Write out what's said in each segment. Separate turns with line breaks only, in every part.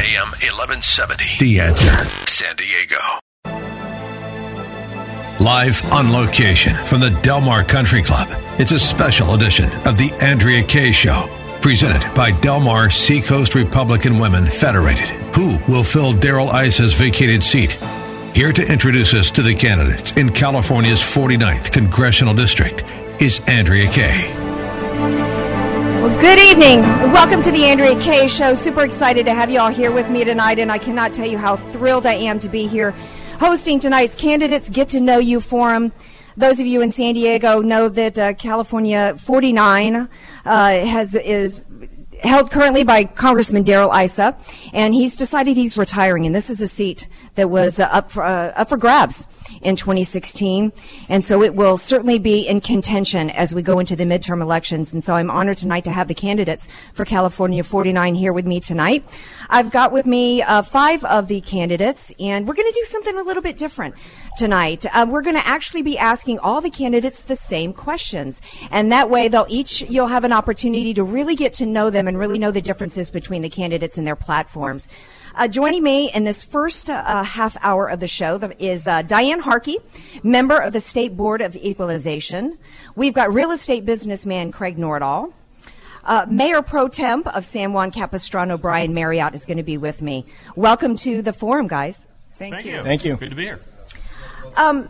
AM 1170. The answer. San Diego. Live on location from the Del Mar Country Club. It's a special edition of the Andrea Kaye Show. Presented by Del Mar Seacoast Republican Women Federated. Who will fill Darrell Issa's vacated seat? Here to introduce us to the candidates in California's 49th Congressional District is Andrea Kaye.
Well, good evening. Welcome to the Andrea Kaye Show. Super excited to have you all here with me tonight, and I cannot tell you how thrilled I am to be here hosting tonight's Candidates Get to Know You Forum. Those of you in San Diego know that uh, California 49 uh, has is held currently by Congressman Darrell Issa, and he's decided he's retiring, and this is a seat that was uh, up for uh, up for grabs in 2016, and so it will certainly be in contention as we go into the midterm elections. And so I'm honored tonight to have the candidates for California 49 here with me tonight. I've got with me uh, five of the candidates, and we're going to do something a little bit different tonight. Uh, we're going to actually be asking all the candidates the same questions, and that way they'll each you'll have an opportunity to really get to know them and really know the differences between the candidates and their platforms. Uh, joining me in this first uh, half hour of the show is uh, Diane Harkey, member of the State Board of Equalization. We've got real estate businessman Craig Nordahl. Uh, Mayor Pro Tem of San Juan Capistrano, Brian Marriott, is going to be with me. Welcome to the forum, guys.
Thank,
Thank
you.
you.
Thank you.
Good to be here.
Um,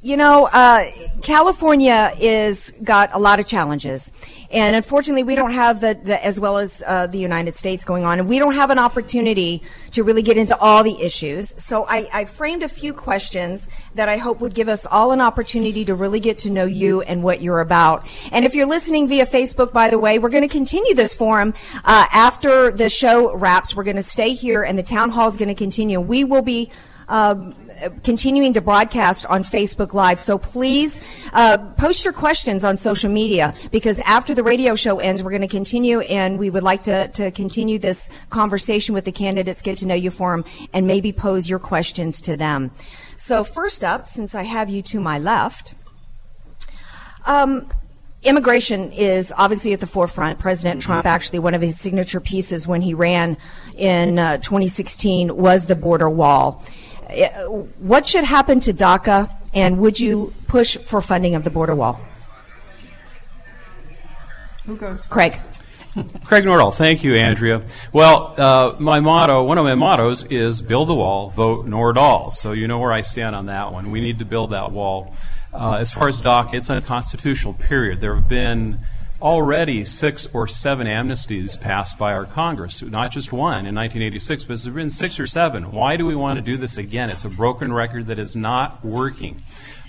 you know, uh, California is got a lot of challenges, and unfortunately, we don't have the, the as well as uh, the United States going on, and we don't have an opportunity to really get into all the issues. So, I, I framed a few questions that I hope would give us all an opportunity to really get to know you and what you're about. And if you're listening via Facebook, by the way, we're going to continue this forum uh, after the show wraps. We're going to stay here, and the town hall is going to continue. We will be. Um, continuing to broadcast on Facebook Live. So please uh, post your questions on social media because after the radio show ends, we're going to continue and we would like to, to continue this conversation with the candidates, get to know you forum, and maybe pose your questions to them. So first up, since I have you to my left, um, Immigration is obviously at the forefront. President Trump, actually, one of his signature pieces when he ran in uh, 2016 was the border wall. Uh, what should happen to DACA, and would you push for funding of the border wall?
Who goes?
Craig.
Craig Nordahl, thank you, Andrea. Well, uh, my motto, one of my mottos is build the wall, vote Nordahl. So you know where I stand on that one. We need to build that wall. Uh, as far as DACA, it's unconstitutional, period. There have been already six or seven amnesties passed by our Congress, not just one in 1986, but there have been six or seven. Why do we want to do this again? It's a broken record that is not working.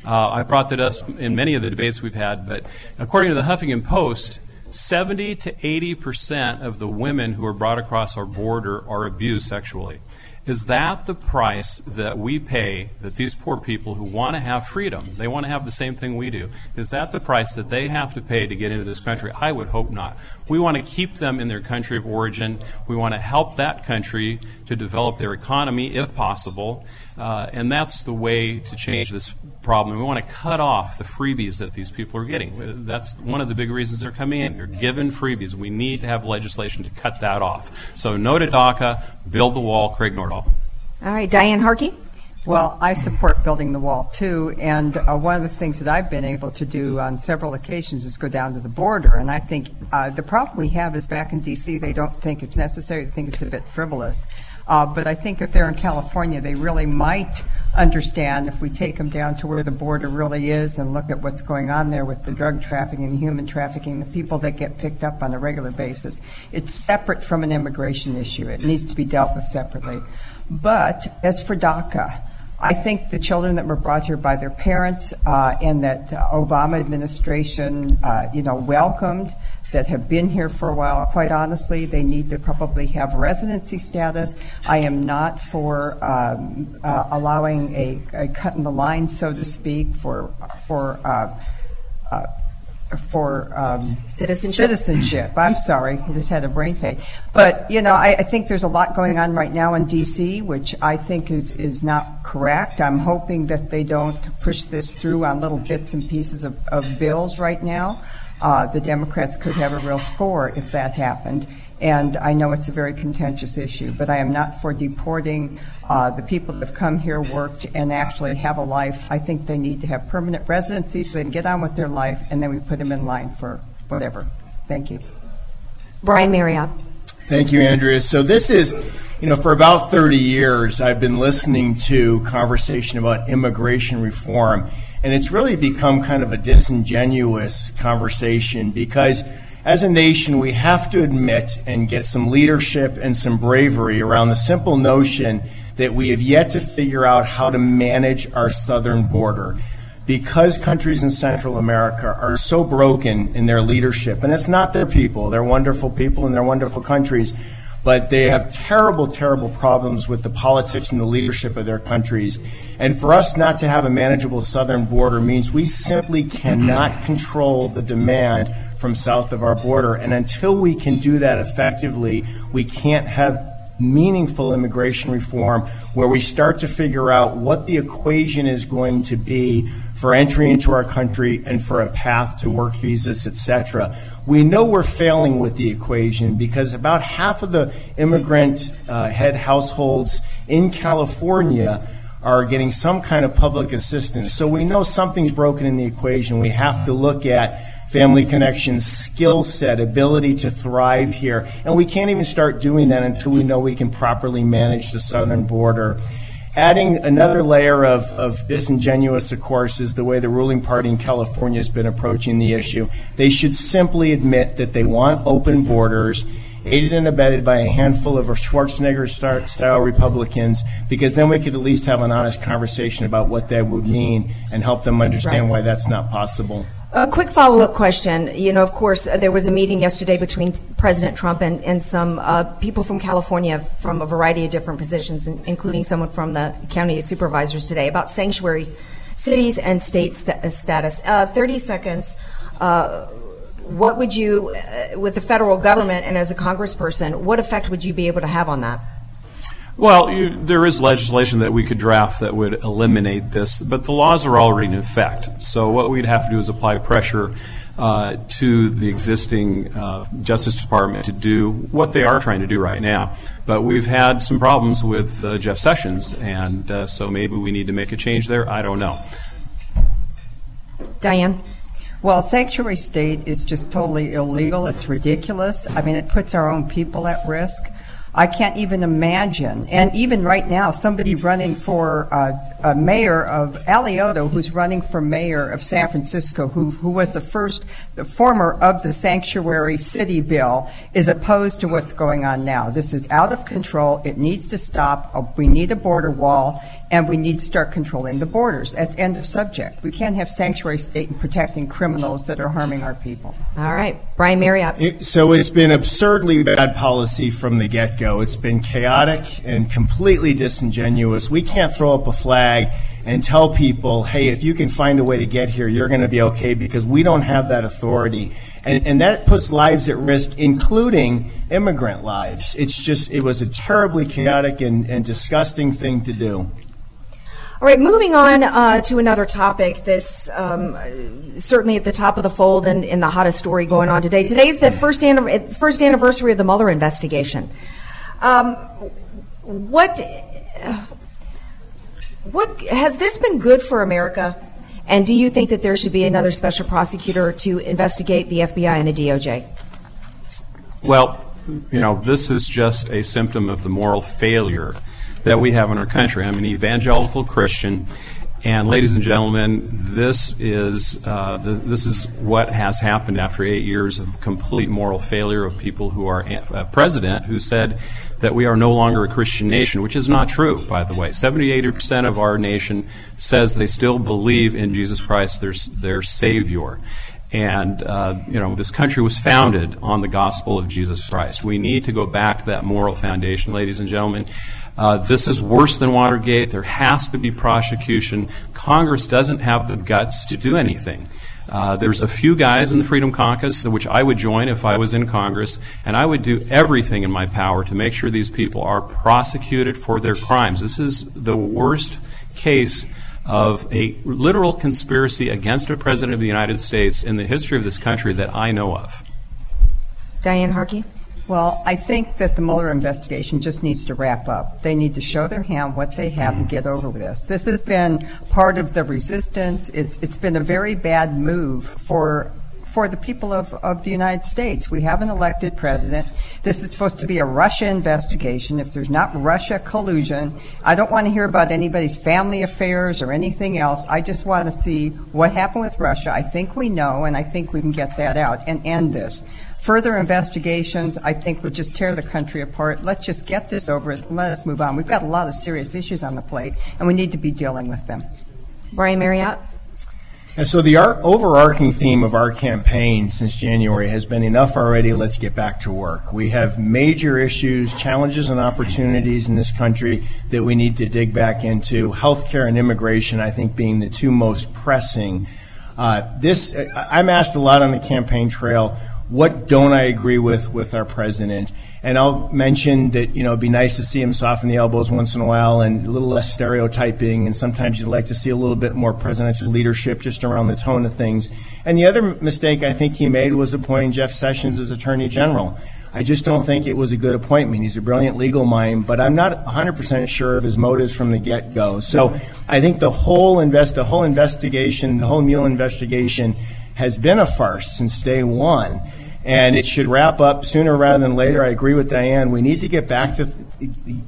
Uh, I brought that up in many of the debates we've had, but according to the Huffington Post, 70 to 80 percent of the women who are brought across our border are abused sexually. Is that the price that we pay that these poor people who want to have freedom, they want to have the same thing we do, is that the price that they have to pay to get into this country? I would hope not. We want to keep them in their country of origin. We want to help that country to develop their economy if possible. Uh, and that's the way to change this problem. We want to cut off the freebies that these people are getting. That's one of the big reasons they're coming in. They're given freebies. We need to have legislation to cut that off. So no to DACA, build the wall, Craig Nordahl.
All right, Diane Harkey.
Well, I support building the wall too, and uh, one of the things that I've been able to do on several occasions is go down to the border. And I think uh, the problem we have is back in D.C., they don't think it's necessary, they think it's a bit frivolous. Uh, but I think if they're in California, they really might understand if we take them down to where the border really is and look at what's going on there with the drug trafficking, and human trafficking, the people that get picked up on a regular basis. It's separate from an immigration issue. It needs to be dealt with separately. But as for DACA, I think the children that were brought here by their parents uh, and that uh, Obama administration, uh, you know, welcomed that have been here for a while. Quite honestly, they need to probably have residency status. I am not for um, uh, allowing a, a, cut in the line, so to speak, for for. Uh, uh, for um,
citizenship.
Citizenship. I'm sorry, I just had a brain fade. But you know, I, I, think there's a lot going on right now in D.C., which I think is is not correct. I'm hoping that they don't push this through on little bits and pieces of, of bills right now. Uh, the Democrats could have a real score if that happened. And I know it's a very contentious issue, but I am not for deporting uh, the people that have come here, worked, and actually have a life. I think they need to have permanent residency so they can get on with their life, and then we put them in line for whatever. Thank you.
Brian Marriott.
Thank you, Andrea. So this is, you know, for about 30 years, I've been listening to conversation about immigration reform, and it's really become kind of a disingenuous conversation because – as a nation, we have to admit and get some leadership and some bravery around the simple notion that we have yet to figure out how to manage our southern border. Because countries in Central America are so broken in their leadership, and it's not their people, they're wonderful people and they're wonderful countries, but they have terrible, terrible problems with the politics and the leadership of their countries. And for us not to have a manageable southern border means we simply cannot control the demand from south of our border. And until we can do that effectively, we can't have meaningful immigration reform where we start to figure out what the equation is going to be for entry into our country and for a path to work visas, etc. We know we're failing with the equation because about half of the immigrant uh, head households in California are getting some kind of public assistance. So we know something's broken in the equation. We have to look at family connections, skill set, ability to thrive here. And we can't even start doing that until we know we can properly manage the southern border. Adding another layer of, of disingenuous, of course, is the way the ruling party in California has been approaching the issue. They should simply admit that they want open borders aided and abetted by a handful of Schwarzenegger style Republicans, because then we could at least have an honest conversation about what that would mean and help them understand why that's not possible.
A quick follow up question. You know, of course, uh, there was a meeting yesterday between President Trump and, and some uh, people from California from a variety of different positions, including someone from the county supervisors today, about sanctuary cities and state st- uh, status. Uh, 30 seconds. Uh, what would you, uh, with the federal government and as a congressperson, what effect would you be able to have on that?
Well, you, there is legislation that we could draft that would eliminate this, but the laws are already in effect. So what we'd have to do is apply pressure uh, to the existing uh, Justice Department to do what they are trying to do right now. But we've had some problems with uh, Jeff Sessions, and uh, so maybe we need to make a change there. I don't know.
Diane?
Well, sanctuary state is just totally illegal. It's ridiculous. I mean, it puts our own people at risk. I can't even imagine. And even right now, somebody running for uh, a mayor of Alioto, who's running for mayor of San Francisco, who, who was the first, the former of the sanctuary city bill, is opposed to what's going on now. This is out of control. It needs to stop. We need a border wall and we need to start controlling the borders. That's end of subject. We can't have sanctuary state and protecting criminals that are harming our people.
All right, Brian Marriott.
It, so it's been absurdly bad policy from the get-go. It's been chaotic and completely disingenuous. We can't throw up a flag and tell people, hey, if you can find a way to get here, you're going to be okay because we don't have that authority. And, and, that puts lives at risk, including immigrant lives. It's just, it was a terribly chaotic and, and disgusting thing to do.
All right, moving on uh, to another topic that's um, certainly at the top of the fold and, in the hottest story going on today. Today's the first, an- first anniversary of the Mueller investigation. Um, what, what has this been good for America? And do you think that there should be another special prosecutor to investigate the FBI and the DOJ?
Well, you know, this is just a symptom of the moral failure that we have in our country. I'm an evangelical Christian, and ladies and gentlemen, this is uh, the, this is what has happened after eight years of complete moral failure of people who are uh, president who said that we are no longer a Christian nation, which is not true, by the way. 78 percent of our nation says they still believe in Jesus Christ, their their Savior. And, uh, you know, this country was founded on the gospel of Jesus Christ. We need to go back to that moral foundation, ladies and gentlemen. Uh, this is worse than Watergate. There has to be prosecution. Congress doesn't have the guts to do anything. Uh, there's a few guys in the Freedom Caucus, which I would join if I was in Congress, and I would do everything in my power to make sure these people are prosecuted for their crimes. This is the worst case of a literal conspiracy against a president of the United States in the history of this country that I know of.
Diane Harkey?
Well, I think that the Mueller investigation just needs to wrap up. They need to show their hand what they have and get over with this. This has been part of the resistance. It's, it's been a very bad move for for the people of, of the United States. We have an elected president. This is supposed to be a Russia investigation. If there's not Russia collusion, I don't want to hear about anybody's family affairs or anything else. I just want to see what happened with Russia. I think we know, and I think we can get that out and end this. Further investigations, I think, would just tear the country apart. Let's just get this over with. Let us move on. We've got a lot of serious issues on the plate, and we need to be dealing with them.
Brian Marriott?
And so the overarching theme of our campaign since January has been enough already, let's get back to work. We have major issues, challenges, and opportunities in this country that we need to dig back into. Healthcare and immigration, I think, being the two most pressing. Uh, this, I'm asked a lot on the campaign trail what don't I agree with with our president? And I'll mention that you know it'd be nice to see him soften the elbows once in a while and a little less stereotyping. And sometimes you'd like to see a little bit more presidential leadership just around the tone of things. And the other mistake I think he made was appointing Jeff Sessions as Attorney General. I just don't think it was a good appointment. He's a brilliant legal mind, but I'm not 100% sure of his motives from the get-go. So I think the whole invest, the whole investigation, the whole Mueller investigation has been a farce since day one and it should wrap up sooner rather than later. I agree with Diane. We need to get back to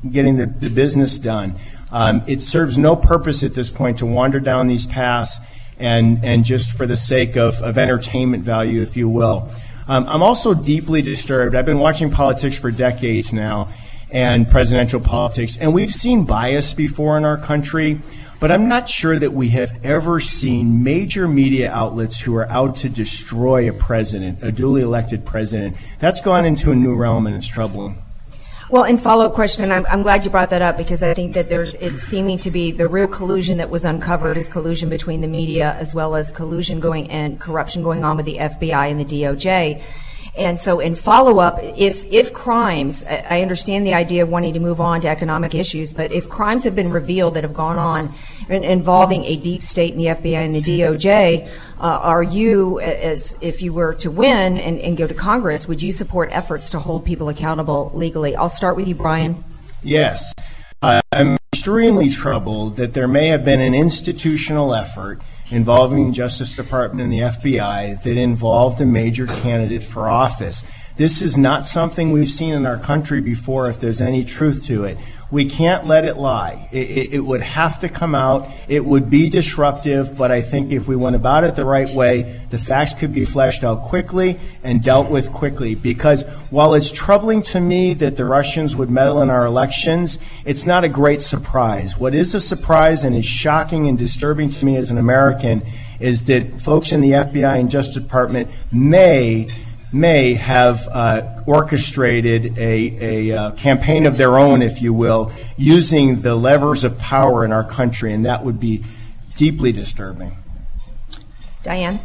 getting the, the business done. Um, it serves no purpose at this point to wander down these paths and, and just for the sake of, of entertainment value, if you will. Um, I'm also deeply disturbed. I've been watching politics for decades now and presidential politics, and we've seen bias before in our country. But I'm not sure that we have ever seen major media outlets who are out to destroy a president, a duly elected president. That's gone into a new realm and it's troubling.
Well, in follow-up question, and I'm, I'm, glad you brought that up because I think that there's it's seeming to be the real collusion that was uncovered is collusion between the media as well as collusion going and corruption going on with the FBI and the DOJ. And so in follow-up, if, if crimes, I understand the idea of wanting to move on to economic issues, but if crimes have been revealed that have gone on involving a deep state in the FBI and the DOJ, uh, are you, as if you were to win and, and go to Congress, would you support efforts to hold people accountable legally? I'll start with you, Brian.
Yes. I'm extremely troubled that there may have been an institutional effort involving the Justice Department and the FBI that involved a major candidate for office. This is not something we've seen in our country before, if there's any truth to it. We can't let it lie. It, it, would have to come out. It would be disruptive, but I think if we went about it the right way, the facts could be fleshed out quickly and dealt with quickly. Because while it's troubling to me that the Russians would meddle in our elections, it's not a great surprise. What is a surprise and is shocking and disturbing to me as an American is that folks in the FBI and Justice Department may may have uh, orchestrated a, a uh, campaign of their own, if you will, using the levers of power in our country, and that would be deeply disturbing.
Diane?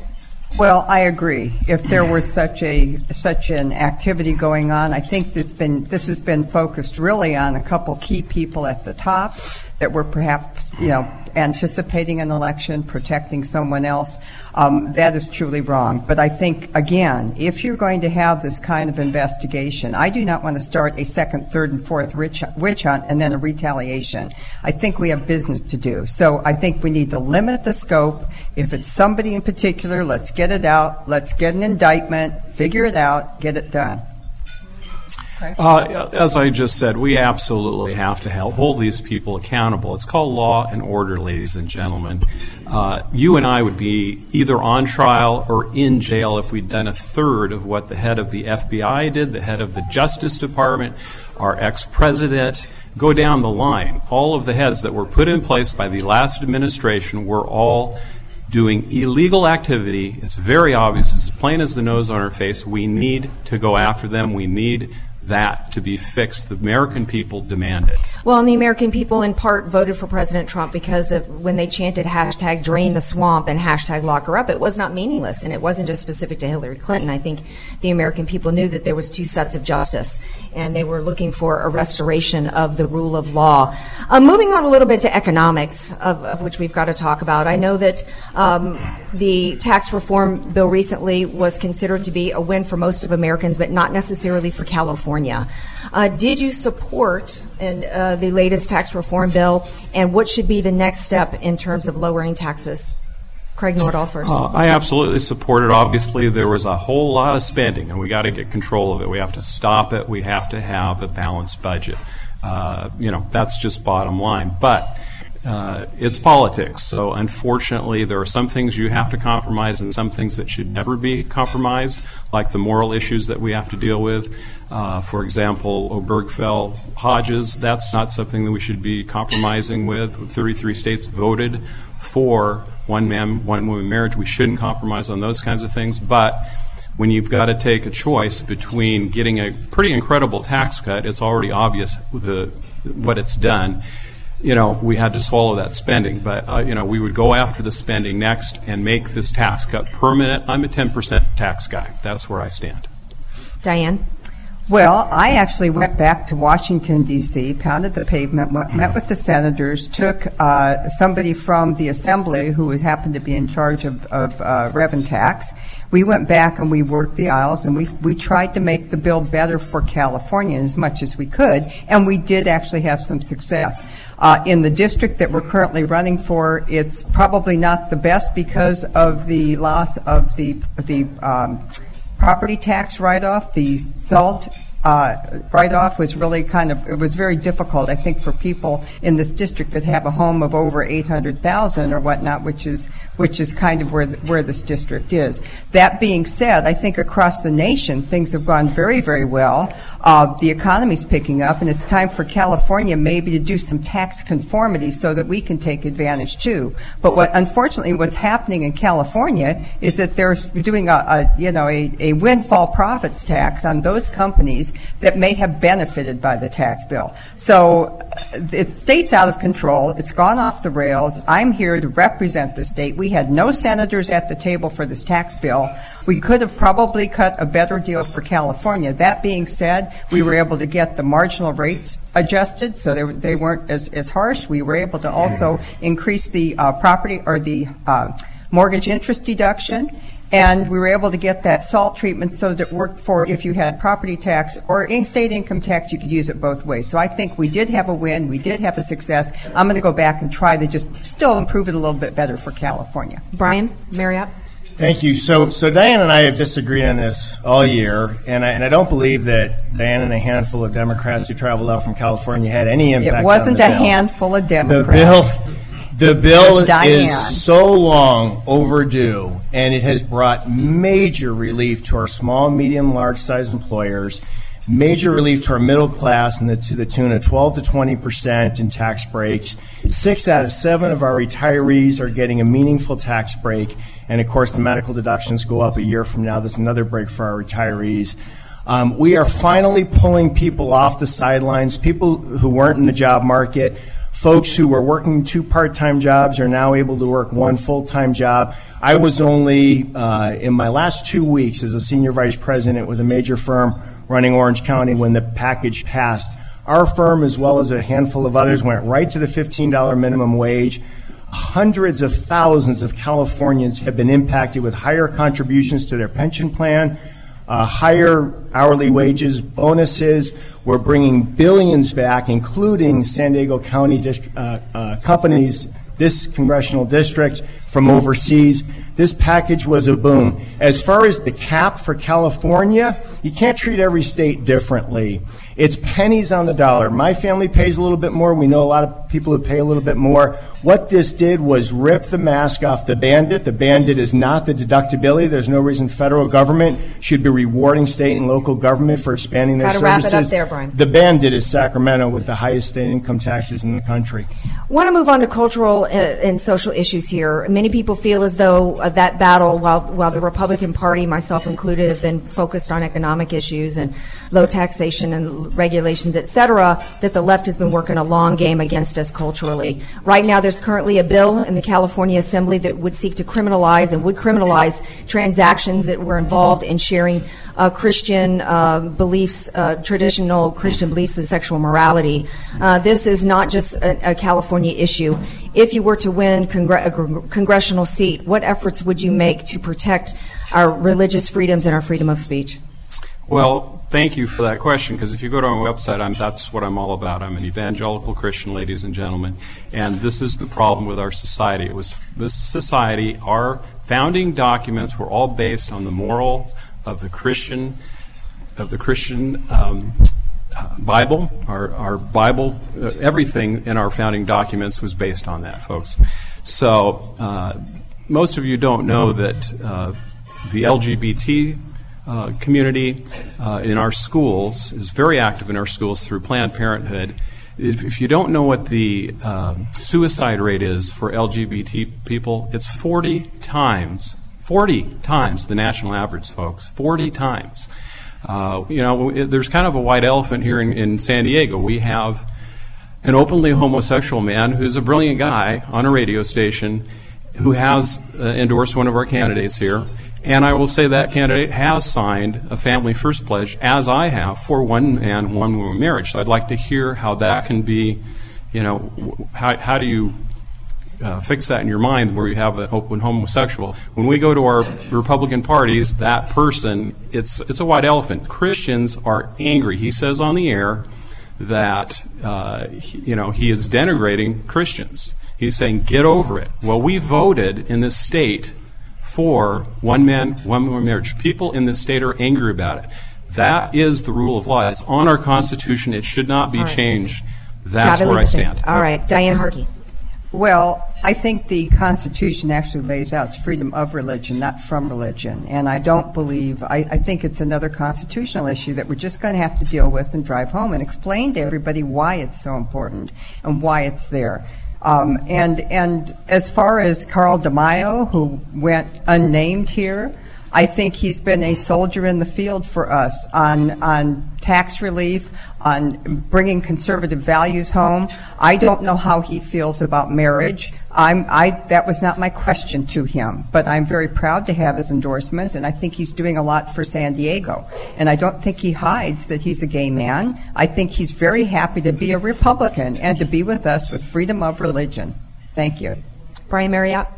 Well, I agree. If there were such a such an activity going on, I think this been this has been focused really on a couple key people at the top that were perhaps you know anticipating an election, protecting someone else. Um, that is truly wrong. But I think, again, if you're going to have this kind of investigation, I do not want to start a second, third, and fourth witch hunt and then a retaliation. I think we have business to do. So I think we need to limit the scope. If it's somebody in particular, let's get it out. Let's get an indictment, figure it out, get it done.
Uh, as I just said, we absolutely have to help hold these people accountable. It's called law and order, ladies and gentlemen. Uh, you and I would be either on trial or in jail if we'd done a third of what the head of the FBI did, the head of the Justice Department, our ex president. Go down the line. All of the heads that were put in place by the last administration were all doing illegal activity. It's very obvious. It's as plain as the nose on our face. We need to go after them. We need that to be fixed. The American people demand it.
Well, and the American people in part voted for President Trump because of when they chanted hashtag drain the swamp and hashtag lock her up, it was not meaningless and it wasn't just specific to Hillary Clinton. I think the American people knew that there was two sets of justice and they were looking for a restoration of the rule of law. Uh, moving on a little bit to economics, of, of, which we've got to talk about. I know that um, the tax reform bill recently was considered to be a win for most of Americans, but not necessarily for California. Uh, did you support uh, the latest tax reform bill, and what should be the next step in terms of lowering taxes? Craig Nordahl first. Uh,
I absolutely support it. Obviously, there was a whole lot of spending, and we got to get control of it. We have to stop it. We have to have a balanced budget. Uh, you know, that's just bottom line. But uh, it's politics. So unfortunately, there are some things you have to compromise and some things that should never be compromised, like the moral issues that we have to deal with. Uh, for example, Obergefell Hodges, that's not something that we should be compromising with. 33 states voted for one man, one woman marriage. We shouldn't compromise on those kinds of things. But when you've got to take a choice between getting a pretty incredible tax cut, it's already obvious the, what it's done you know, we had to swallow that spending. But, uh, you know, we would go after the spending next and make this tax cut permanent. I'm a 10% tax guy. That's where I stand.
Diane?
Well, I actually went back to Washington, D.C., pounded the pavement, met with the senators, took uh, somebody from the assembly who happened to be in charge of, of uh, tax. We went back and we worked the aisles and we, we tried to make the bill better for California as much as we could, and we did actually have some success. Uh, in the district that we're currently running for, it's probably not the best because of the loss of the, the um, property tax write-off, the SALT uh, write-off was really kind of, it was very difficult, I think, for people in this district that have a home of over 800,000 or whatnot, which is, which is kind of where, where this district is. That being said, I think across the nation, things have gone very, very well. Uh, the economy's picking up, and it's time for California maybe to do some tax conformity so that we can take advantage too. But what, unfortunately, what's happening in California is that they're doing a, a you know, a, a windfall profits tax on those companies that may have benefited by the tax bill. So the state's out of control. It's gone off the rails. I'm here to represent the state. We had no senators at the table for this tax bill. We could have probably cut a better deal for California. That being said, we were able to get the marginal rates adjusted so they, they weren't as, as harsh. We were able to also increase the uh, property or the uh, mortgage interest deduction and we were able to get that SALT treatment so that it worked for if you had property tax or in-state income tax, you could use it both ways. So I think we did have a win. We did have a success. I'm going to go back and try to just still improve it a little bit better for California.
Brian, Marriott.
Thank you. So, so Diane and I have disagreed on this all year, and I, and I don't believe that Diane and a handful of Democrats who traveled out from California had any impact.
It wasn't
a
bill. handful of Democrats.
The bill the bill is so long overdue, and it has brought major relief to our small, medium, large size employers, major relief to our middle class and the, to the tune of 12 to 20 percent in tax breaks. Six out of seven of our retirees are getting a meaningful tax break, and of course, the medical deductions go up a year from now. That's another break for our retirees. Um, we are finally pulling people off the sidelines, people who weren't in the job market folks who were working two part-time jobs are now able to work one full-time job. I was only uh, in my last two weeks as a senior vice president with a major firm running Orange County when the package passed. Our firm, as well as a handful of others, went right to the $15 minimum wage. Hundreds of thousands of Californians have been impacted with higher contributions to their pension plan, uh, higher hourly wages, bonuses. We're bringing billions back, including San Diego County dist- uh, uh, companies, this congressional district from overseas. This package was a boom. As far as the cap for California, you can't treat every state differently. It's pennies on the dollar. My family pays a little bit more. We know a lot of people who pay a little bit more. What this did was rip the mask off the bandit. The bandit is not the deductibility. There's no reason federal government should be rewarding state and local government for expanding their
Gotta
services.
Wrap it up there, Brian.
The bandit is Sacramento with the highest state income taxes in the country.
Want to move on to cultural uh, and social issues here. Many people feel as though uh, that battle, while while the Republican Party, myself included, have been focused on economic issues and low taxation and regulations, et cetera, that the left has been working a long game against us culturally. Right now, there's currently a bill in the California Assembly that would seek to criminalize and would criminalize transactions that were involved in sharing uh, Christian uh, beliefs, uh, traditional Christian beliefs of sexual morality. Uh, this is not just a, a, California issue. If you were to win congr- a congressional seat, what efforts would you make to protect our religious freedoms and our freedom of speech?
Well, thank you for that question because if you go to our website, I'm, that's what I'm all about. I'm an evangelical Christian, ladies and gentlemen, and this is the problem with our society. It was this society, our founding documents were all based on the morals of the Christian of the Christian um, Bible. Our, our Bible, uh, everything in our founding documents was based on that, folks. So uh, most of you don't know that uh, the LGBT uh, community uh, in our schools is very active in our schools through Planned Parenthood. If, if you don't know what the uh, suicide rate is for LGBT people, it's 40 times 40 times the national average, folks. 40 times. Uh, you know, it, there's kind of a white elephant here in, in San Diego. We have an openly homosexual man who's a brilliant guy on a radio station who has uh, endorsed one of our candidates here. And I will say that candidate has signed a family first pledge, as I have, for one man, one woman marriage. So I'd like to hear how that can be, you know, how, how do you uh, fix that in your mind where you have an open homosexual. When we go to our Republican parties, that person, it's, it's a white elephant. Christians are angry. He says on the air that, uh, he, you know, he is denigrating Christians. He's saying, get over it. Well, we voted in this state for one man, one woman marriage. People in this state are angry about it. That is the rule of law. It's on our Constitution. It should not be right. changed. That's where I stand.
All right. Diane Harkey.
Well, I think the Constitution actually lays out freedom of religion, not from religion. And I don't believe, I, I think it's another constitutional issue that we're just going to have to deal with and drive home and explain to everybody why it's so important and why it's there. Um, and, and as far as Carl DeMaio, who went unnamed here, I think he's been a soldier in the field for us on, on tax relief, on bringing conservative values home. I don't know how he feels about marriage. I'm, I, that was not my question to him, but I'm very proud to have his endorsement, and I think he's doing a lot for San Diego. And I don't think he hides that he's a gay man. I think he's very happy to be a Republican and to be with us with freedom of religion. Thank you.
Brian Marriott.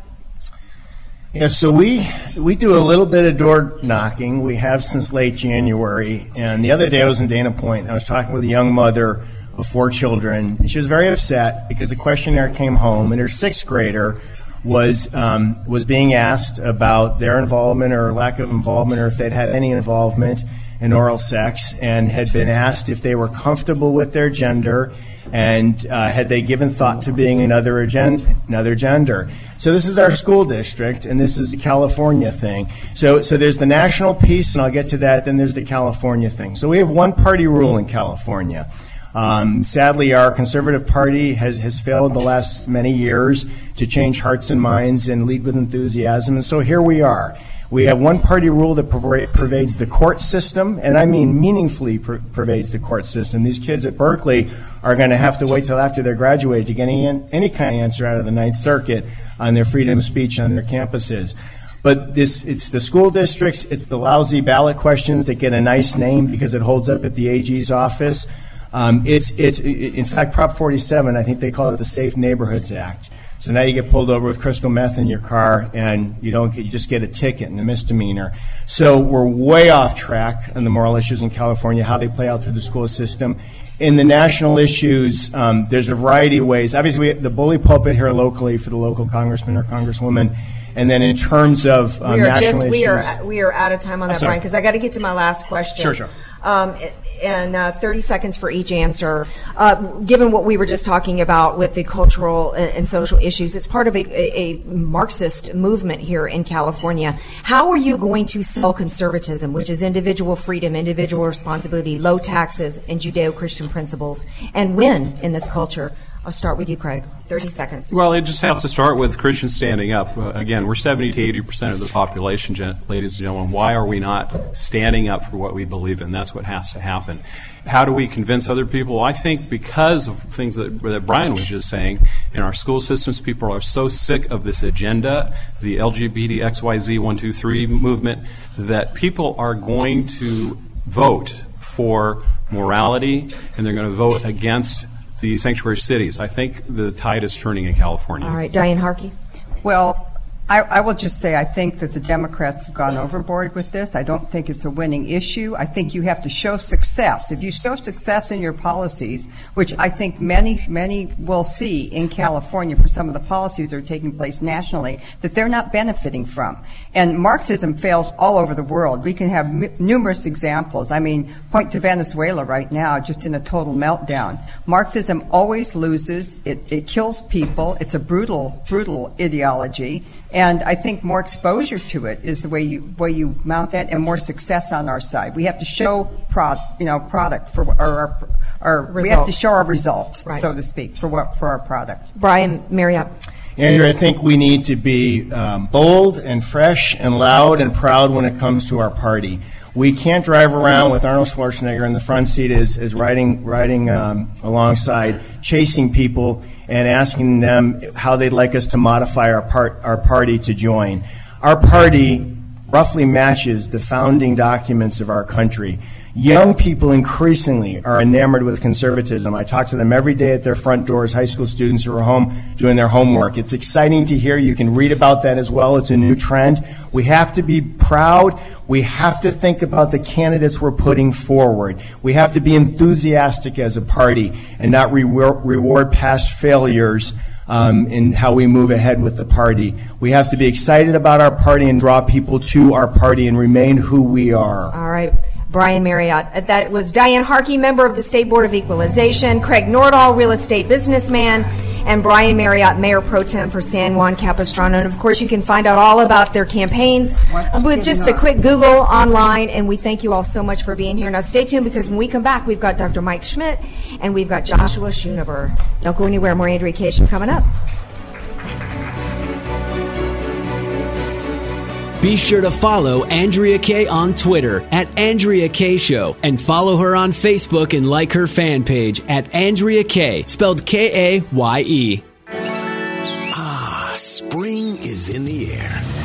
Yeah, so we we do a little bit of door knocking. We have since late January. And the other day I was in Dana Point. I was talking with a young mother of four children. And she was very upset because the questionnaire came home, and her sixth grader was um, was being asked about their involvement or lack of involvement, or if they'd had any involvement in oral sex, and had been asked if they were comfortable with their gender and uh, had they given thought to being another, agen- another gender. So this is our school district, and this is the California thing. So, so there's the national piece, and I'll get to that. Then there's the California thing. So we have one party rule in California. Um, sadly, our conservative party has, has failed the last many years to change hearts and minds and lead with enthusiasm. And so here we are. We have one party rule that pervades the court system, and I mean meaningfully per- pervades the court system. These kids at Berkeley are going to have to wait till after they're graduated to get any, any kind of answer out of the Ninth Circuit on their freedom of speech on their campuses. But this, it's the school districts, it's the lousy ballot questions that get a nice name because it holds up at the AG's office. Um, it's, it's, in fact, Prop 47, I think they call it the Safe Neighborhoods Act. So now you get pulled over with crystal meth in your car, and you don't you just get a ticket and a misdemeanor. So we're way off track on the moral issues in California, how they play out through the school system. In the national issues, um, there's a variety of ways. Obviously, the bully pulpit here locally for the local congressman or congresswoman. And then in terms of um,
we
national just, issues,
we are we are out of time on that, Brian, because I got to get to my last question.
Sure, sure.
Um, and uh, 30 seconds for each answer. Uh, given what we were just talking about with the cultural and, social issues, it's part of a, a, Marxist movement here in California. How are you going to sell conservatism, which is individual freedom, individual responsibility, low taxes, and Judeo Christian principles, and win in this culture? I'll start with you, Craig. 30 seconds.
Well, it just has to start with Christians standing up. Uh, again, we're 70 to 80 percent of the population, gen- ladies and gentlemen. Why are we not standing up for what we believe in? That's what has to happen. How do we convince other people? I think because of things that, that Brian was just saying, in our school systems, people are so sick of this agenda, the LGBT XYZ 123 movement, that people are going to vote for morality and they're going to vote against the sanctuary cities. I think the tide is turning in California.
All right, Diane Harkey.
Well, I, I, will just say I think that the Democrats have gone overboard with this. I don't think it's a winning issue. I think you have to show success. If you show success in your policies, which I think many, many will see in California for some of the policies that are taking place nationally, that they're not benefiting from. And Marxism fails all over the world. We can have m- numerous examples. I mean, point to Venezuela right now, just in a total meltdown. Marxism always loses. It, it kills people. It's a brutal, brutal ideology. And I think more exposure to it is the way you way you mount that, and more success on our side. We have to show prod, you know, product for our, our, our we have to show our results, right. so to speak, for what for our product.
Brian Marriott.
Andrea, I think we need to be um, bold and fresh and loud and proud when it comes to our party. We can't drive around with Arnold Schwarzenegger in the front seat as, as riding, riding um, alongside, chasing people and asking them how they'd like us to modify our, part, our party to join. Our party roughly matches the founding documents of our country. Young people increasingly are enamored with conservatism. I talk to them every day at their front doors, high school students who are home doing their homework. It's exciting to hear. You can read about that as well. It's a new trend. We have to be proud. We have to think about the candidates we're putting forward. We have to be enthusiastic as a party and not reward, reward past failures um, in how we move ahead with the party. We have to be excited about our party and draw people to our party and remain who we are.
All right. Brian Marriott. Uh, that was Diane Harkey, member of the State Board of Equalization, Craig Nordahl, real estate businessman, and Brian Marriott, Mayor Pro Tem for San Juan Capistrano. And of course, you can find out all about their campaigns with just a quick Google online. And we thank you all so much for being here. Now, stay tuned because when we come back, we've got Dr. Mike Schmidt and we've got Joshua Schoonover. Don't go anywhere. More Andrea Kaye coming up.
Be sure to follow Andrea Kaye on Twitter at Andrea Kaye Show and follow her on Facebook and like her fan page at Andrea Kaye, spelled K A Y E.
Ah, spring is in the air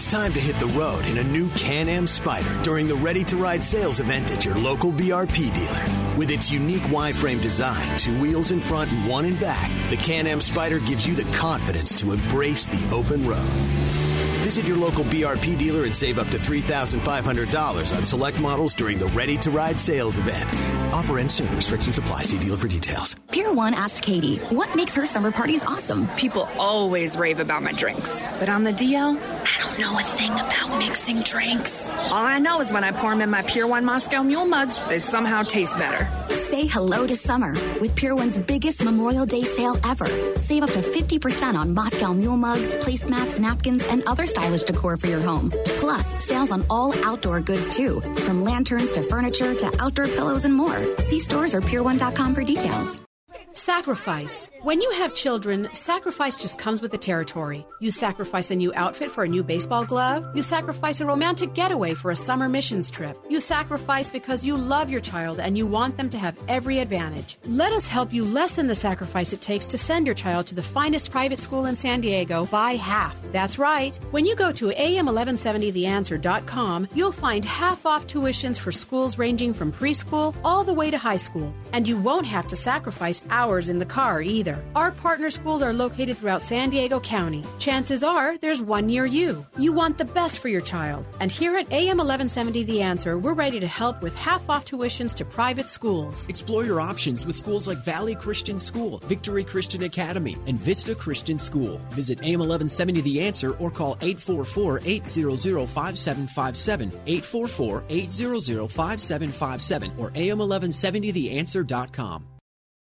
it's time to hit the road in a new Can Am Spyder during the Ready to Ride sales event at your local BRP dealer. With its unique Y frame design, two wheels in front and one in back, the Can Am Spyder gives you the confidence to embrace the open road. Visit your local BRP dealer and save up to $3,500 on select models during the Ready to Ride sales event. Offer ends soon. Restrictions apply. See dealer for details.
Pier 1 asked Katie, what makes her summer parties awesome?
People always rave about my drinks. But on the DL, I don't know a thing about mixing drinks. All I know is when I pour them in my Pier 1 Moscow Mule mugs, they somehow taste better.
Say hello to summer with Pier 1's biggest Memorial Day sale ever. Save up to 50% on Moscow Mule mugs, placemats, napkins, and other stylish decor for your home. Plus, sales on all outdoor goods too, from lanterns to furniture to outdoor pillows and more. See stores or pier1.com for details.
Sacrifice. When you have children, sacrifice just comes with the territory. You sacrifice a new outfit for a new baseball glove. You sacrifice a romantic getaway for a summer missions trip. You sacrifice because you love your child and you want them to have every advantage. Let us help you lessen the sacrifice it takes to send your child to the finest private school in San Diego by half. That's right. When you go to am1170theanswer.com, you'll find half off tuitions for schools ranging from preschool all the way to high school. And you won't have to sacrifice hours in the car either. Our partner schools are located throughout San Diego County. Chances are there's one near you. You want the best for your child. And here at AM 1170 The Answer, we're ready to help with half off tuitions to private schools.
Explore your options with schools like Valley Christian School, Victory Christian Academy, and Vista Christian School. Visit AM 1170 The Answer or call 844 800 5757, 844 800 5757, or AM1170theanswer.com.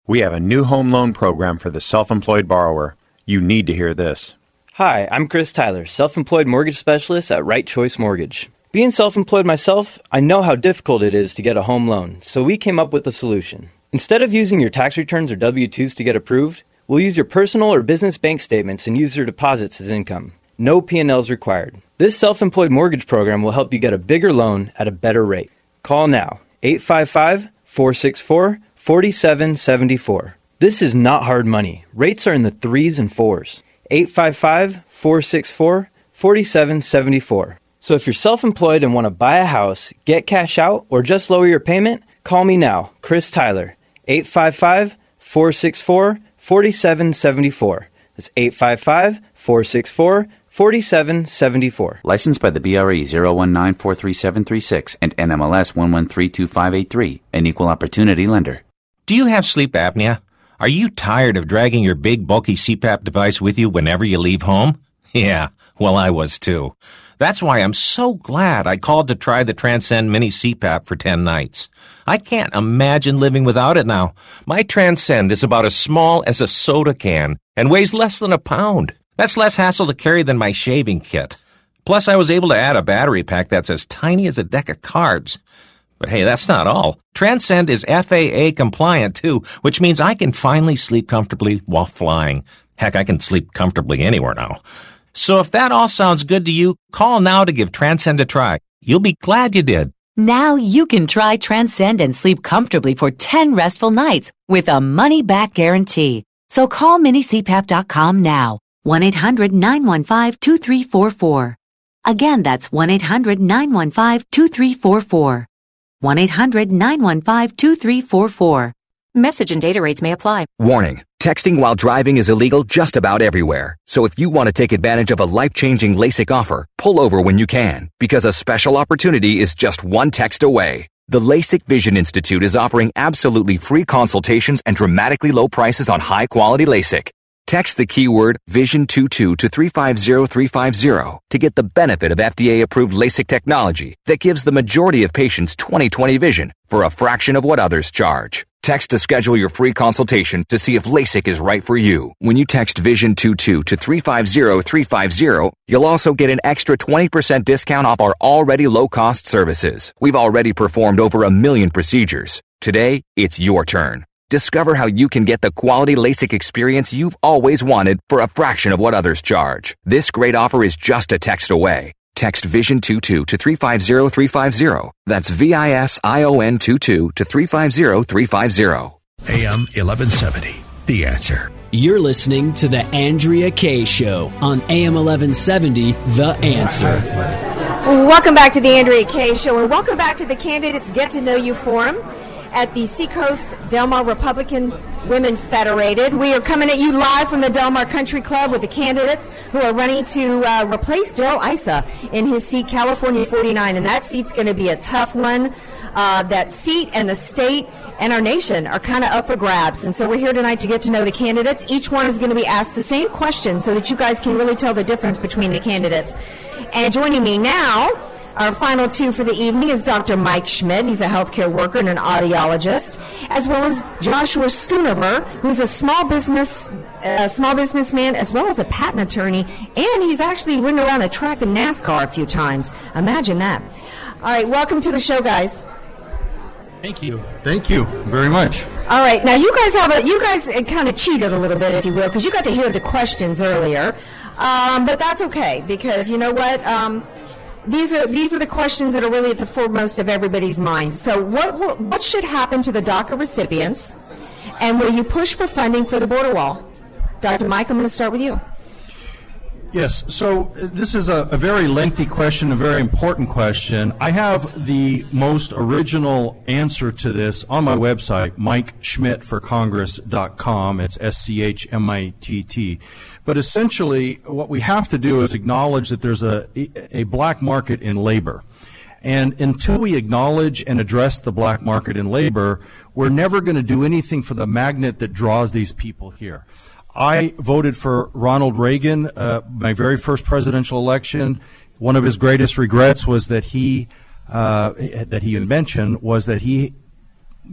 We have a new home loan program for the self employed borrower. You need to hear this.
Hi, I'm Chris Tyler, self employed mortgage specialist at Right Choice Mortgage. Being self employed myself, I know how difficult it is to get a home loan, so we came up with a solution. Instead of using your tax returns or W 2s to get approved, we'll use your personal or business bank statements and use your deposits as income. No P&Ls required. This self-employed mortgage program will help you get a bigger loan at a better rate. Call now 855-464-4774. This is not hard money. Rates are in the 3s and 4s. 855-464-4774. So if you're self-employed and want to buy a house, get cash out or just lower your payment, call me now, Chris Tyler. 855-464-4774. That's 855-464-4774.
Licensed by the BRE 019433736 and NMLS 1132583, an equal opportunity lender.
Do you have sleep apnea? Are you tired of dragging your big bulky CPAP device with you whenever you leave home? Yeah, well I was too. That's why I'm so glad I called to try the Transcend Mini CPAP for 10 nights. I can't imagine living without it now. My Transcend is about as small as a soda can and weighs less than a pound. That's less hassle to carry than my shaving kit. Plus, I was able to add a battery pack that's as tiny as a deck of cards. But hey, that's not all. Transcend is FAA compliant too, which means I can finally sleep comfortably while flying. Heck, I can sleep comfortably anywhere now. So if that all sounds good to you, call now to give Transcend a try. You'll be glad you did.
Now you can try Transcend and sleep comfortably for 10 restful nights with a money back guarantee. So call minicpap.com now. 1-800-915-2344. Again, that's 1-800-915-2344. 1-800-915-2344.
Message and data rates may apply.
Warning. Texting while driving is illegal just about everywhere. So if you want to take advantage of a life-changing LASIK offer, pull over when you can, because a special opportunity is just one text away. The LASIK Vision Institute is offering absolutely free consultations and dramatically low prices on high-quality LASIK. Text the keyword VISION22 to 350350 to get the benefit of FDA-approved LASIK technology that gives the majority of patients 20/20 vision for a fraction of what others charge. Text to schedule your free consultation to see if LASIK is right for you. When you text VISION22 to 350350, you'll also get an extra 20% discount off our already low-cost services. We've already performed over a million procedures. Today, it's your turn. Discover how you can get the quality LASIK experience you've always wanted for a fraction of what others charge. This great offer is just a text away. Text VISION22 to 350350. That's V-I-S-I-O-N 22 to 350350.
AM 1170. The answer.
You're listening to The Andrea Kaye Show on AM 1170, The Answer.
Welcome back to the Andrea Kaye Show, and welcome back to the Candidates Get to Know You Forum at the Seacoast Del Mar Republican Women Federated. We are coming at you live from the Del Mar Country Club with the candidates who are running to uh, replace Darrell Issa in his seat, California 49, and that seat's going to be a tough one. Uh, that seat and the state and our nation are kind of up for grabs. And so we're here tonight to get to know the candidates. Each one is going to be asked the same question so that you guys can really tell the difference between the candidates. And joining me now, our final two for the evening is Dr. Mike Schmitt. He's a healthcare worker and an audiologist, as well as Joshua Schoonover, who's a small business, a small businessman, as well as a patent attorney, and he's actually ridden around a track in NASCAR a few times. Imagine that. All right, welcome to the show, guys.
Thank you.
Thank you very much.
All right, now you guys have a, you guys kind of cheated a little bit, if you will, because you got to hear the questions earlier, um, but that's okay because you know what. Um, these are these are the questions that are really at the foremost of everybody's mind. So, what what should happen to the DACA recipients, and will you push for funding for the border wall? Dr. Mike, I'm going to start with you.
Yes, so this is a, a, very lengthy question, a very important question. I have the most original answer to this on my website, MikeSchmittForCongress.com. It's S C H M I T T. But essentially, what we have to do is acknowledge that there's a, a black market in labor. And until we acknowledge and address the black market in labor, we're never going to do anything for the magnet that draws these people here. I voted for Ronald Reagan, uh, my very first presidential election. One of his greatest regrets was that he uh, that he mentioned was that he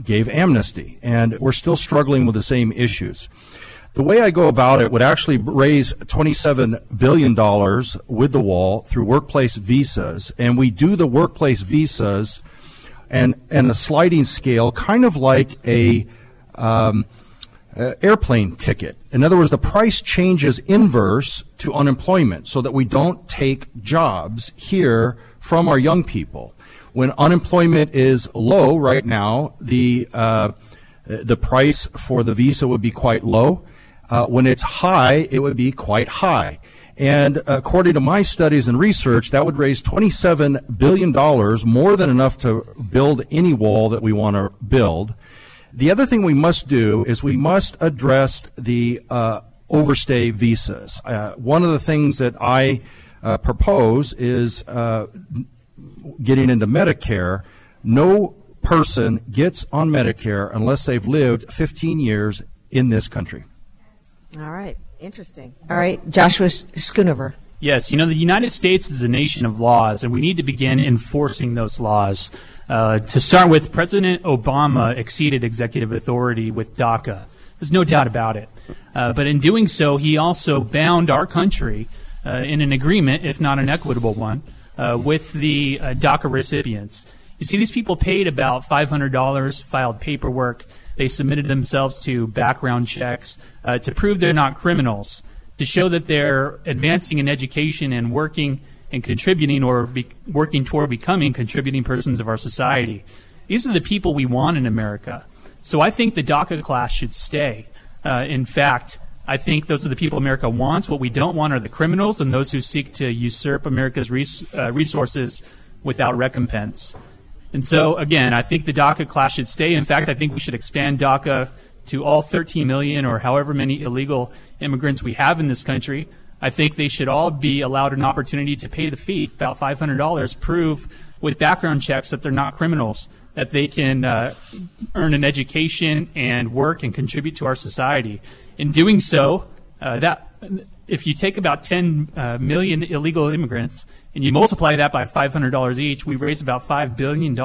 gave amnesty, and we're still struggling with the same issues. The way I go about it would actually raise $27 billion with the wall through workplace visas, and we do the workplace visas and, and a sliding scale, kind of like a um, uh, airplane ticket. In other words, the price changes inverse to unemployment so that we don't take jobs here from our young people. When unemployment is low right now, the, uh, the price for the visa would be quite low. Uh, when it's high, it would be quite high. And according to my studies and research, that would raise $27 billion, more than enough to build any wall that we want to build. The other thing we must do is we must address the uh, overstay visas. Uh, one of the things that I uh, propose is uh, getting into Medicare. No person gets on Medicare unless they've lived 15 years in this country.
All right. Interesting. All right. Joshua Schoonover.
Yes, you know, the United States is a nation of laws, and we need to begin enforcing those laws. Uh, to start with, President Obama exceeded executive authority with DACA. There's no doubt about it. Uh, but in doing so, he also bound our country uh, in an agreement, if not an equitable one, uh, with the uh, DACA recipients. You see, these people paid about $500, filed paperwork, they submitted themselves to background checks uh, to prove they're not criminals, to show that they're advancing in education and working and contributing or be, working toward becoming contributing persons of our society. These are the people we want in America. So I think the DACA class should stay. Uh, in fact, I think those are the people America wants. What we don't want are the criminals and those who seek to usurp America's res- uh, resources without recompense. And so, again, I think the DACA class should stay. In fact, I think we should expand DACA to all 13 million or however many illegal immigrants we have in this country. I think they should all be allowed an opportunity to pay the fee, about $500, prove with background checks that they're not criminals, that they can uh, earn an education and work and contribute to our society. In doing so, uh, that if you take about 10 uh, million illegal immigrants and you multiply that by $500 each, we raise about $5 billion.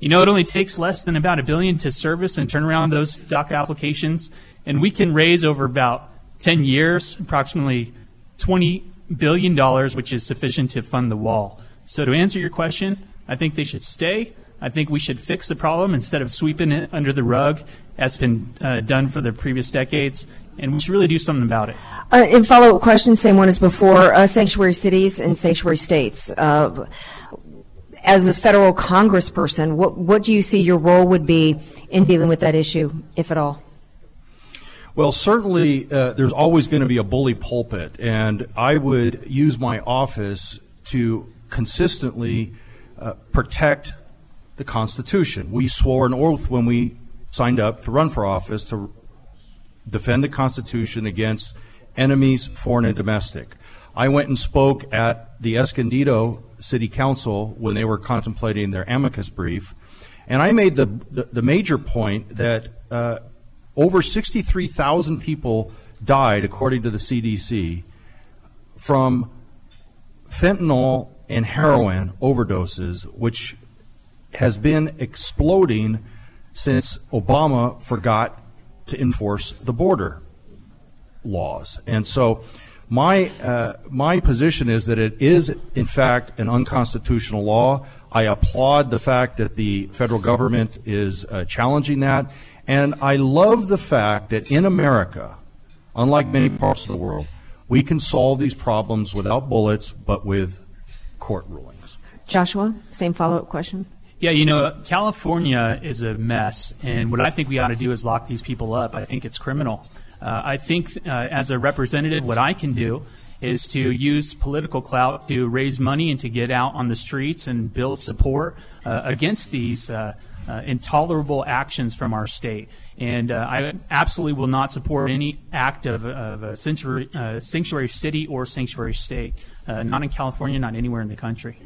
You know, it only takes less than about a billion to service and turn around those DACA applications, and we can raise over about 10 years approximately $20 billion, which is sufficient to fund the wall. So, to answer your question, I think they should stay. I think we should fix the problem instead of sweeping it under the rug, as been uh, done for the previous decades and we should really do something about it.
Uh, in follow-up question, same one as before, uh, sanctuary cities and sanctuary states. Uh, as a federal congressperson, what, what do you see your role would be in dealing with that issue, if at all?
Well, certainly uh, there's always going to be a bully pulpit, and I would use my office to consistently uh, protect the Constitution. We swore an oath when we signed up to run for office to defend the Constitution against enemies, foreign and domestic. I went and spoke at the Escondido City Council when they were contemplating their amicus brief, and I made the, the, the major point that uh, over 63,000 people died, according to the CDC, from fentanyl and heroin overdoses, which has been exploding since Obama forgot to enforce the border laws. And so my, uh, my position is that it is, in fact, an unconstitutional law. I applaud the fact that the federal government is uh, challenging that. And I love the fact that in America, unlike many parts of the world, we can solve these problems without bullets, but with court rulings.
Joshua, same follow up question.
Yeah, you know, California is a mess, and what I think we ought to do is lock these people up. I think it's criminal. Uh, I think, uh, as a representative, what I can do is to use political clout to raise money and to get out on the streets and build support uh, against these uh, uh, intolerable actions from our state. And uh, I absolutely will not support any act of, of a sanctuary, sanctuary city or sanctuary state, not in California, not anywhere in the country.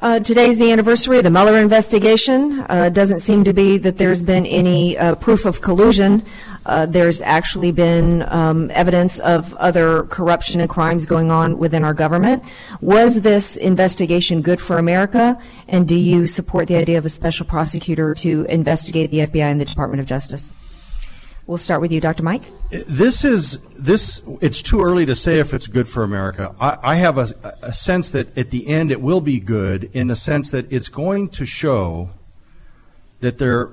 Uh, today's the anniversary of the Mueller investigation. Uh, doesn't seem to be that there's been any uh, proof of collusion. Uh, there's actually been um, evidence of other corruption and crimes going on within our government. Was this investigation good for America? And do you support the idea of a special prosecutor to investigate the FBI and the Department of Justice? We'll start with you, Dr. Mike.
This is this. It's too early to say if it's good for America. I, I have a, a, sense that at the end it will be good in the sense that it's going to show that there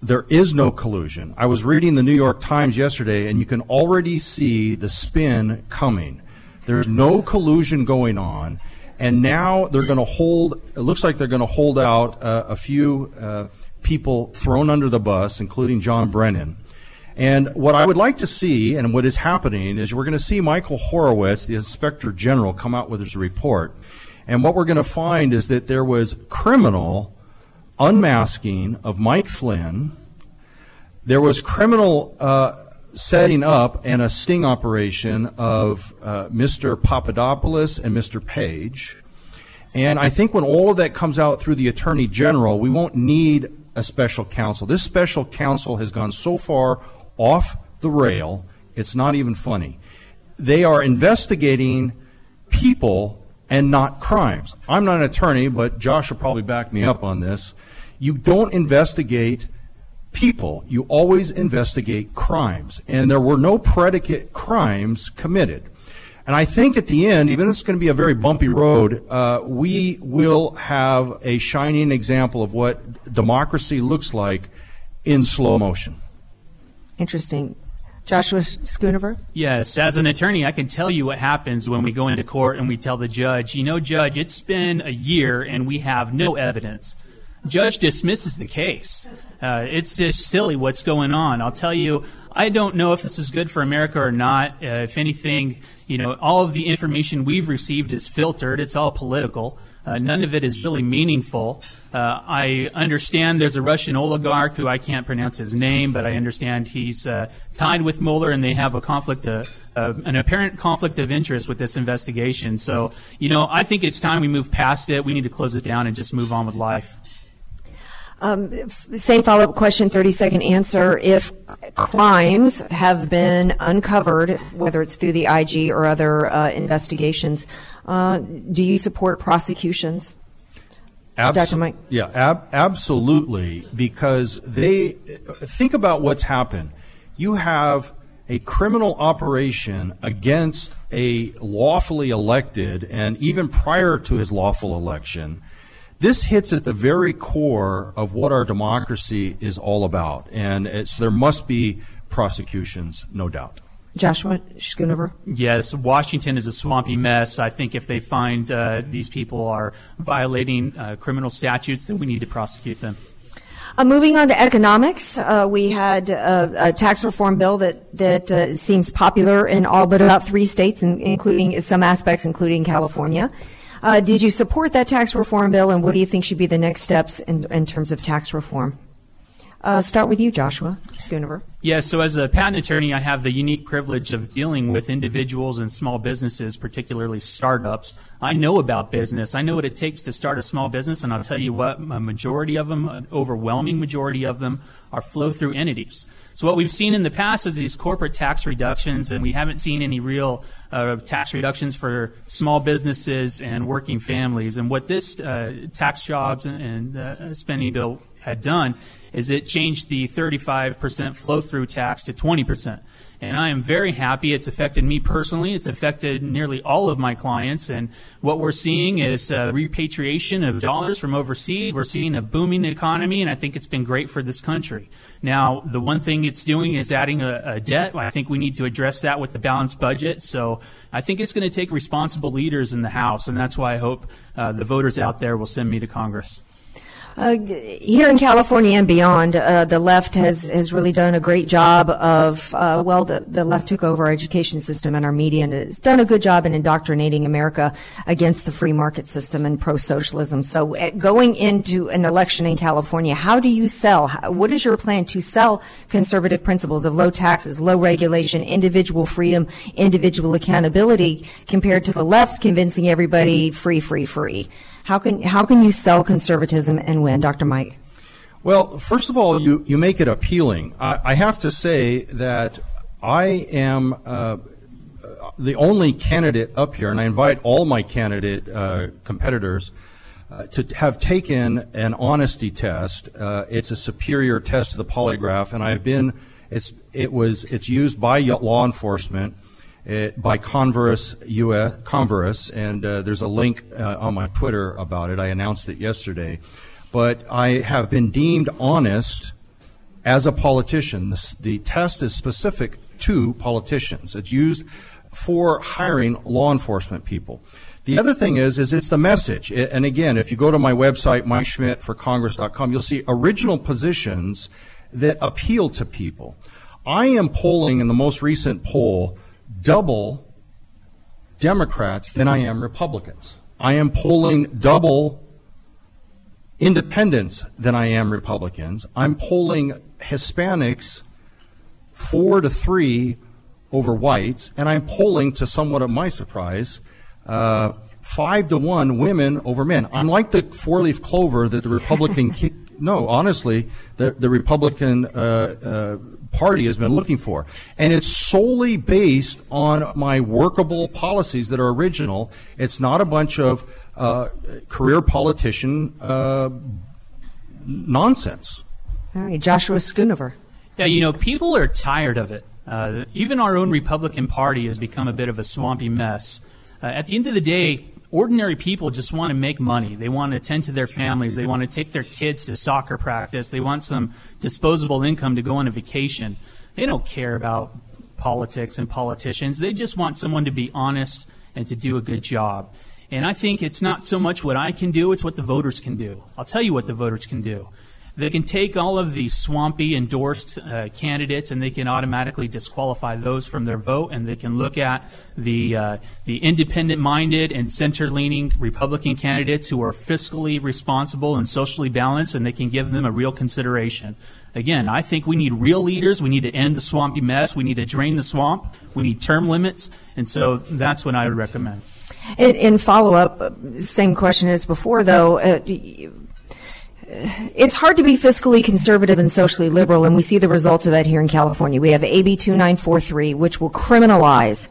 there is no collusion. I was reading the New York Times yesterday, and you can already see the spin coming. There's no collusion going on, and now they're going to hold. It looks like they're going to hold out uh, a few uh, people thrown under the bus, including John Brennan. And what I would like to see, and what is happening, is we're going to see Michael Horowitz, the Inspector General, come out with his report. And what we're going to find is that there was criminal unmasking of Mike Flynn. There was criminal uh, setting up and a sting operation of uh, Mr. Papadopoulos and Mr. Page. And I think when all of that comes out through the Attorney General, we won't need a special counsel. This special counsel has gone so far off the rail, it's not even funny. They are investigating people and not crimes. I'm not an attorney, but Josh will probably back me up on this. You don't investigate people, you always investigate crimes. And there were no predicate crimes committed. And I think at the end, even if it's going to be a very bumpy road, uh, we will have a shining example of what democracy looks like in slow motion.
Interesting. Joshua Schoonover?
Yes, as an attorney, I can tell you what happens when we go into court and we tell the judge, you know, judge, it's been a year and we have no evidence. Judge dismisses the case. Uh, it's just silly what's going on. I'll tell you, I don't know if this is good for America or not. Uh, if anything, you know, all of the information we've received is filtered. It's all political. Uh, none of it is really meaningful. Uh, I understand there's a Russian oligarch who I can't pronounce his name, but I understand he's uh, tied with Mueller and they have a conflict, an apparent conflict of interest with this investigation. So, you know, I think it's time we move past it. We need to close it down and just move on with life.
Um, same follow up question, 30 second answer. If crimes have been uncovered, whether it's through the IG or other uh, investigations, uh, do you support prosecutions?
Abso-
Dr. Mike?
Yeah, ab- absolutely. Because they think about what's happened. You have a criminal operation against a lawfully elected, and even prior to his lawful election, this hits at the very core of what our democracy is all about. And there must be prosecutions, no doubt.
Joshua Schoonover?
Yes, Washington is a swampy mess. I think if they find uh, these people are violating uh, criminal statutes, then we need to prosecute them.
Uh, moving on to economics, uh, we had uh, a tax reform bill that that uh, seems popular in all but about three states, in, including some aspects, including California. Uh, did you support that tax reform bill, and what do you think should be the next steps in, in terms of tax reform? Uh, start with you, Joshua Schoonover.
Yes, so as a patent attorney, I have the unique privilege of dealing with individuals and small businesses, particularly startups. I know about business. I know what it takes to start a small business, and I'll tell you what, a majority of them, an overwhelming majority of them, are flow through entities. So what we've seen in the past is these corporate tax reductions, and we haven't seen any real uh, tax reductions for small businesses and working families. And what this uh, tax jobs and, and uh, spending bill had done is it changed the 35% flow-through tax to 20% and I am very happy. It's affected me personally. It's affected nearly all of my clients, and what we're seeing is repatriation of dollars from overseas. We're seeing a booming economy, and I think it's been great for this country. Now, the one thing it's doing is adding a, a debt. I think we need to address that with the balanced budget. So I think it's going to take responsible leaders in the House, and that's why I hope uh, the voters out there will send me to Congress.
Uh, here in California and beyond, uh, the left has, has really done a great job of, uh, well, the, the left took over our education system and our media and it's done a good job in indoctrinating America against the free market system and pro-socialism. So uh, going into an election in California, how do you sell, what is your plan to sell conservative principles of low taxes, low regulation, individual freedom, individual accountability compared to the left convincing everybody free, free, free? How can how can you sell conservatism and win, Dr. Mike?
Well, first of all, you, you make it appealing. I, I have to say that I am uh, the only candidate up here, and I invite all my candidate uh, competitors uh, to have taken an honesty test. Uh, it's a superior test to the polygraph, and I've been. It's it was it's used by law enforcement it, by Converse US, Converus, and uh, there's a link uh, on my Twitter about it. I announced it yesterday. But I have been deemed honest as a politician. The, the test is specific to politicians. It's used for hiring law enforcement people. The other thing is, is it's the message. And again, if you go to my website, mikeschmittforcongress.com, you'll see original positions that appeal to people. I am polling in the most recent poll double Democrats than I am Republicans. I am polling double independents than I am Republicans. I'm polling Hispanics four to three over whites, and I'm polling, to somewhat of my surprise, uh, five to one women over men. I'm like the four-leaf clover that the Republican. no, honestly, the the Republican uh, uh, Party has been looking for, and it's solely based on my workable policies that are original. It's not a bunch of uh, career politician uh, nonsense.
All right, Joshua Schoonover.
Yeah, you know, people are tired of it. Uh, even our own Republican Party has become a bit of a swampy mess. Uh, at the end of the day, ordinary people just want to make money. They want to tend to their families. They want to take their kids to soccer practice. They want some disposable income to go on a vacation. They don't care about politics and politicians. They just want someone to be honest and to do a good job. And I think it's not so much what I can do, it's what the voters can do. I'll tell you what the voters can do. They can take all of the swampy endorsed uh, candidates and they can automatically disqualify those from their vote, and they can look at the uh, the independent-minded and center-leaning Republican candidates who are fiscally responsible and socially balanced, and they can give them a real consideration. Again, I think we need real leaders. We need to end the swampy mess. We need to drain the swamp. We need term limits, and so that's what I would recommend.
In, in follow up, same question as before, though. Uh, it's hard to be fiscally conservative and socially liberal, and we see the results of that here in California. We have AB 2943, which will criminalize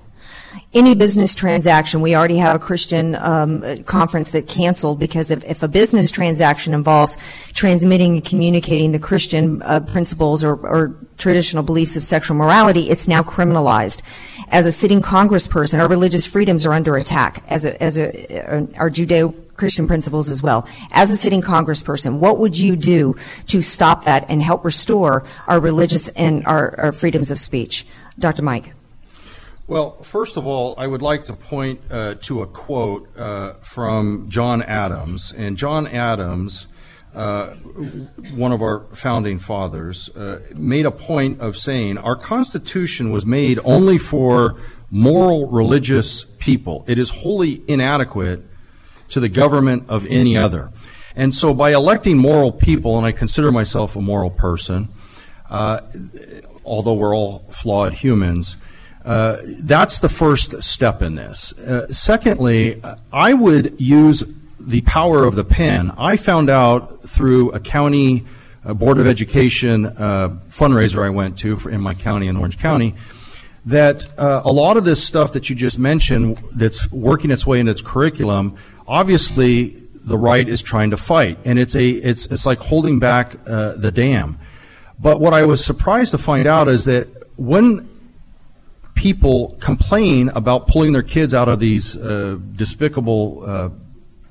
any business transaction. We already have a Christian um, conference that canceled because if, if, a business transaction involves transmitting and communicating the Christian uh, principles or, or, traditional beliefs of sexual morality, it's now criminalized. As a sitting congressperson, our religious freedoms are under attack. As a, as a, uh, our Judeo Christian principles as well. As a sitting congressperson, what would you do to stop that and help restore our religious and our, our freedoms of speech? Dr. Mike.
Well, first of all, I would like to point uh, to a quote uh, from John Adams. And John Adams, uh, one of our founding fathers, uh, made a point of saying our Constitution was made only for moral religious people. It is wholly inadequate to the government of any other. And so by electing moral people, and I consider myself a moral person, uh, although we're all flawed humans, uh, that's the first step in this. Uh, secondly, I would use the power of the pen. I found out through a county uh, board of education uh, fundraiser I went to for, in my county in Orange County that uh, a lot of this stuff that you just mentioned that's working its way into its curriculum obviously the right is trying to fight, and it's a it's it's like holding back uh, the dam. But what I was surprised to find out is that when people complain about pulling their kids out of these uh, despicable uh,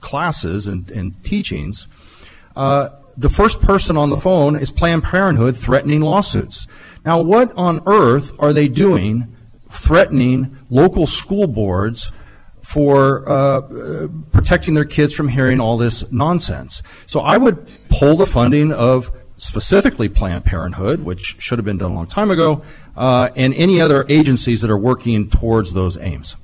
classes and, and teachings, uh, the first person on the phone is Planned Parenthood threatening lawsuits. Now, what on earth are they doing threatening local school boards for uh, protecting their kids from hearing all this nonsense. So I would pull the funding of specifically Planned Parenthood, which should have been done a long time ago, uh, and any other agencies that are working towards those aims.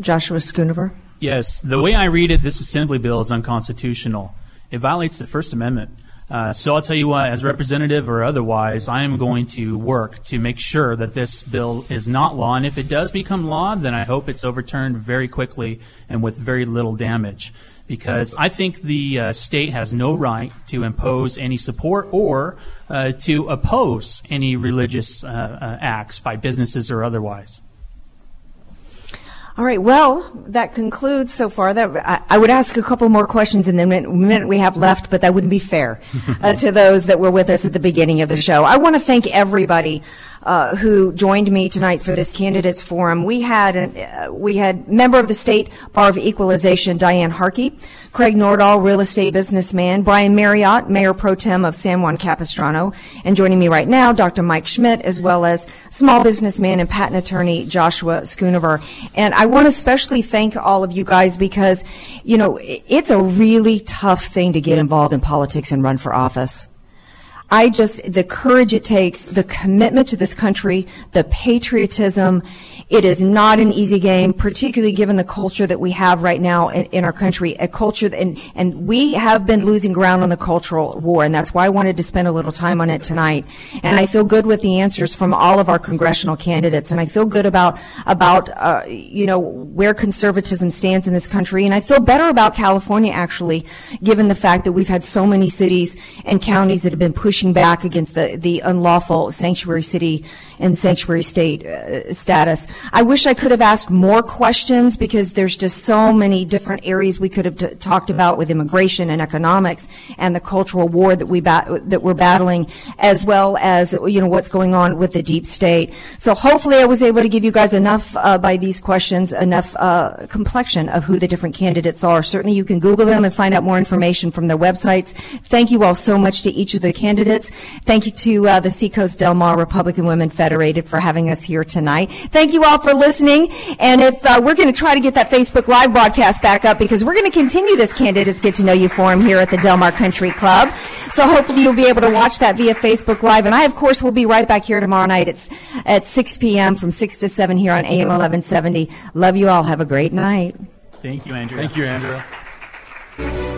Joshua Schoonover.
Yes, the way I read it, this assembly bill is unconstitutional. It violates the First Amendment. Uh, so I'll tell you what, as representative or otherwise, I am going to work to make sure that this bill is not law. And if it does become law, then I hope it's overturned very quickly and with very little damage. Because I think the uh, state has no right to impose any support or uh, to oppose any religious uh, uh, acts by businesses or otherwise.
All right. Well, that concludes so far. That I, I, would ask a couple more questions in the minute, minute we have left, but that wouldn't be fair uh, to those that were with us at the beginning of the show. I want to thank everybody uh, who joined me tonight for this candidates forum. We had an, uh, we had member of the state bar of equalization Diane Harkey, Craig Nordahl, real estate businessman, Brian Maryott, mayor pro tem of San Juan Capistrano, and joining me right now, Dr. Mike Schmitt, as well as small businessman and patent attorney Joshua Schoonover. And I want to especially thank all of you guys because, you know, it's a really tough thing to get involved in politics and run for office. I just, the courage it takes, the commitment to this country, the patriotism, it is not an easy game, particularly given the culture that we have right now in, in our country, a culture, that, and, and we have been losing ground on the cultural war, and that's why I wanted to spend a little time on it tonight. And I feel good with the answers from all of our congressional candidates, and I feel good about, about, uh, you know, where conservatism stands in this country, and I feel better about California, actually, given the fact that we've had so many cities and counties that have been pushing back against the, the unlawful sanctuary city and sanctuary state uh, status. I wish I could have asked more questions because there's just so many different areas we could have t- talked about with immigration and economics and the cultural war that we ba- that we're battling, as well as you know what's going on with the deep state. So hopefully, I was able to give you guys enough uh, by these questions, enough uh, complexion of who the different candidates are. Certainly, you can Google them and find out more information from their websites. Thank you all so much to each of the candidates. Thank you to uh, the Seacoast Del Mar Republican Women Federated for having us here tonight. Thank you all for listening. And if uh, we're going to try to get that Facebook Live broadcast back up because we're going to continue this Candidates Get to Know You Forum here at the Del Mar Country Club. So hopefully you'll be able to watch that via Facebook Live. And I, of course, will be right back here tomorrow night. It's at 6 p.m. from 6 to 7 here on AM 1170. Love you all. Have a great night.
Thank you, Andrea.
Thank you, Andrea.